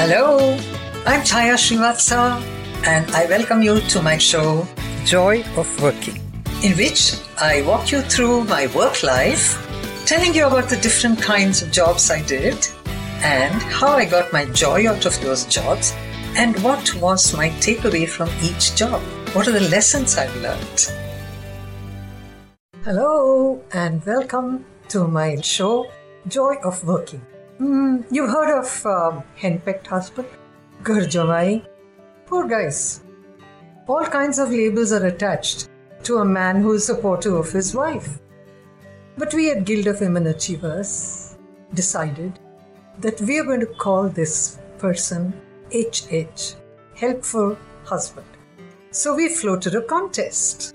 Hello, I'm Chaya Srivatsa, and I welcome you to my show, Joy of Working, in which I walk you through my work life, telling you about the different kinds of jobs I did, and how I got my joy out of those jobs, and what was my takeaway from each job. What are the lessons I've learned? Hello, and welcome to my show, Joy of Working. Mm, you've heard of um, henpecked husband, Garjamai. Poor guys. All kinds of labels are attached to a man who is supportive of his wife. But we at Guild of Women Achievers decided that we are going to call this person HH, Helpful Husband. So we floated a contest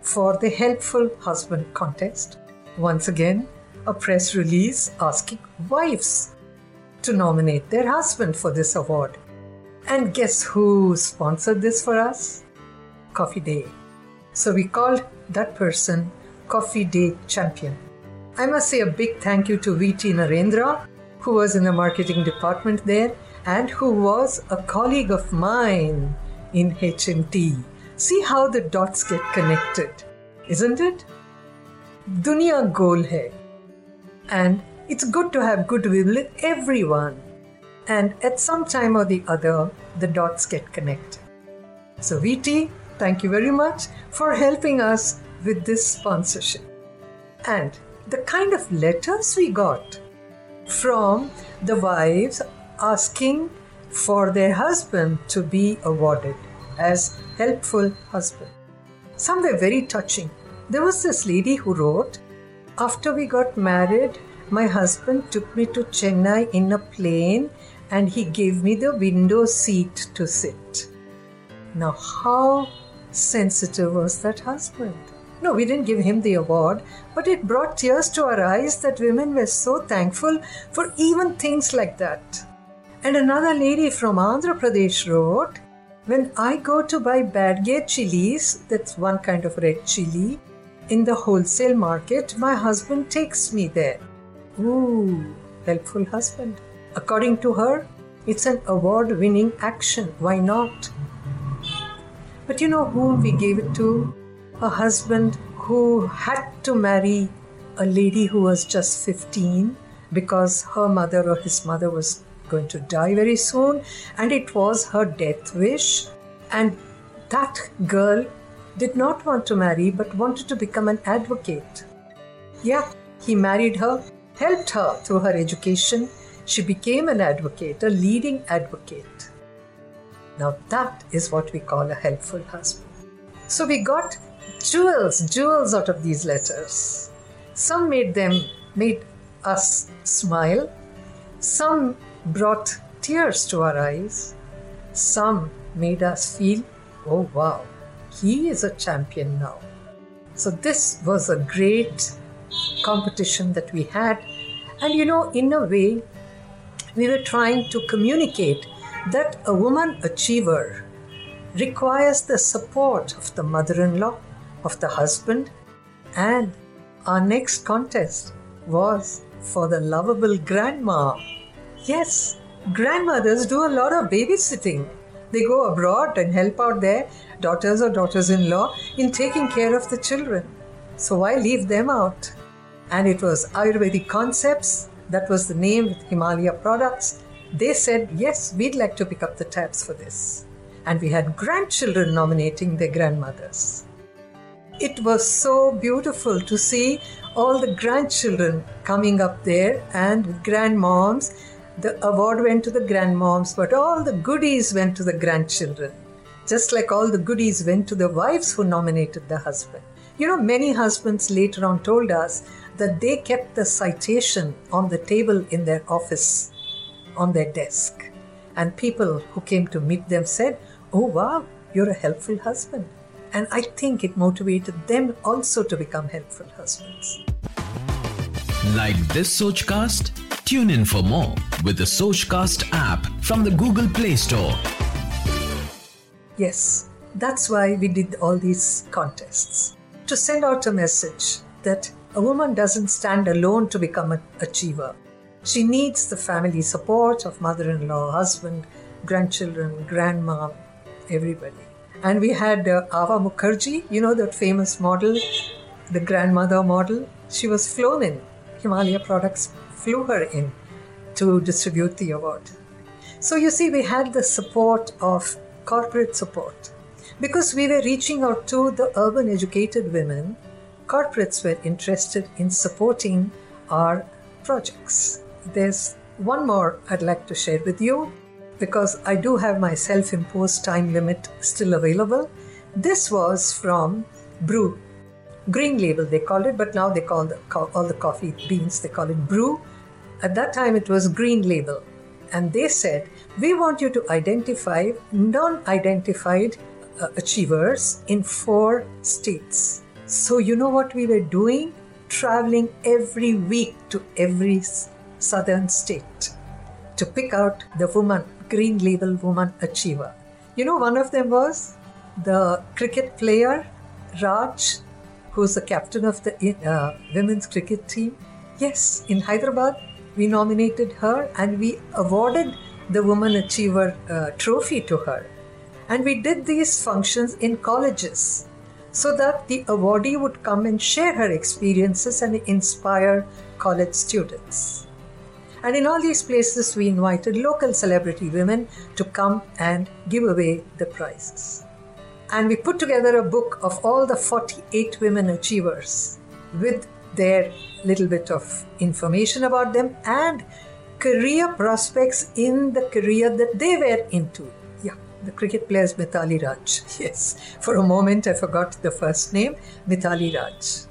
for the Helpful Husband contest. Once again, a press release asking wives to nominate their husband for this award. And guess who sponsored this for us? Coffee Day. So we called that person Coffee Day Champion. I must say a big thank you to VT Narendra, who was in the marketing department there and who was a colleague of mine in HMT. See how the dots get connected, isn't it? Dunia goal hai. And it's good to have goodwill with everyone. And at some time or the other, the dots get connected. So, VT, thank you very much for helping us with this sponsorship. And the kind of letters we got from the wives asking for their husband to be awarded as helpful husband. Some were very touching. There was this lady who wrote, after we got married, my husband took me to Chennai in a plane and he gave me the window seat to sit. Now, how sensitive was that husband? No, we didn't give him the award, but it brought tears to our eyes that women were so thankful for even things like that. And another lady from Andhra Pradesh wrote, When I go to buy Byadgi chilies, that's one kind of red chili, in the wholesale market, my husband takes me there. Ooh, helpful husband. According to her, it's an award winning action. Why not? But you know whom we gave it to? A husband who had to marry a lady who was just 15 because her mother or his mother was going to die very soon and it was her death wish. And that girl did not want to marry but wanted to become an advocate. Yeah, he married her, helped her through her education. She became an advocate, a leading advocate. Now that is what we call a helpful husband. So we got jewels, jewels out of these letters. Some made them, made us smile. Some brought tears to our eyes. Some made us feel, oh wow, he is a champion now. So, this was a great competition that we had. And you know, in a way, we were trying to communicate that a woman achiever requires the support of the mother in law, of the husband, and our next contest was for the lovable grandma. Yes, grandmothers do a lot of babysitting. They go abroad and help out their daughters or daughters in law in taking care of the children. So why leave them out? And it was Ayurvedic Concepts, that was the name with Himalaya Products. They said, yes, we'd like to pick up the tabs for this. And we had grandchildren nominating their grandmothers. It was so beautiful to see all the grandchildren coming up there and grandmoms the award went to the grandmoms, but all the goodies went to the grandchildren. Just like all the goodies went to the wives who nominated the husband. You know, many husbands later on told us that they kept the citation on the table in their office, on their desk. And people who came to meet them said, Oh, wow, you're a helpful husband. And I think it motivated them also to become helpful husbands. Like this Sochcast? Tune in for more with the Sochcast app from the Google Play Store. Yes, that's why we did all these contests to send out a message that a woman doesn't stand alone to become an achiever. She needs the family support of mother in law, husband, grandchildren, grandma, everybody. And we had uh, Ava Mukherjee, you know, that famous model, the grandmother model. She was flown in. Himalaya Products flew her in to distribute the award. So you see, we had the support of corporate support. Because we were reaching out to the urban educated women, corporates were interested in supporting our projects. There's one more I'd like to share with you because I do have my self imposed time limit still available. This was from Bru, Green Label they called it, but now they call the, all the coffee beans, they call it Bru. At that time it was Green Label. And they said, we want you to identify non identified uh, achievers in four states. So, you know what we were doing? Traveling every week to every southern state to pick out the woman, green label woman achiever. You know, one of them was the cricket player Raj, who's the captain of the uh, women's cricket team. Yes, in Hyderabad, we nominated her and we awarded the Woman Achiever uh, trophy to her. And we did these functions in colleges so that the awardee would come and share her experiences and inspire college students. And in all these places, we invited local celebrity women to come and give away the prizes. And we put together a book of all the 48 women achievers with their little bit of information about them and career prospects in the career that they were into. Yeah, the cricket player is Mithali Raj. Yes, for a moment I forgot the first name, Mithali Raj.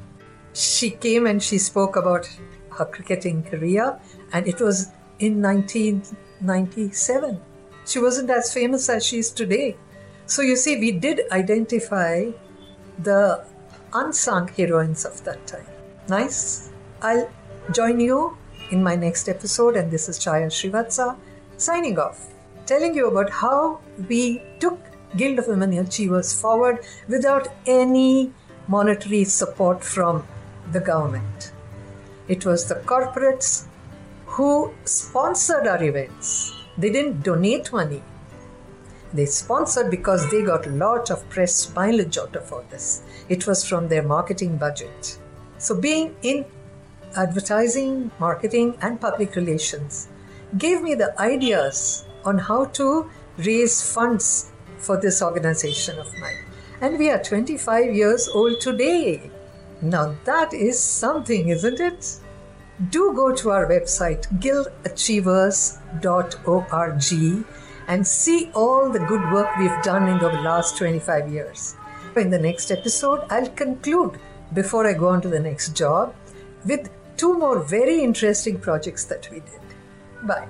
She came and she spoke about her cricketing career and it was in 1997. She wasn't as famous as she is today. So you see, we did identify the unsung heroines of that time. Nice. I'll join you in my next episode, and this is Chaya Srivatsa signing off, telling you about how we took Guild of Women Achievers forward without any monetary support from the government. It was the corporates who sponsored our events. They didn't donate money. They sponsored because they got a lot of press mileage out of all this. It was from their marketing budget. So, being in advertising, marketing, and public relations gave me the ideas on how to raise funds for this organization of mine. And we are 25 years old today. Now, that is something, isn't it? do go to our website, guildachievers.org, and see all the good work we've done in the last 25 years. In the next episode, I'll conclude before I go on to the next job with two more very interesting projects that we did. Bye.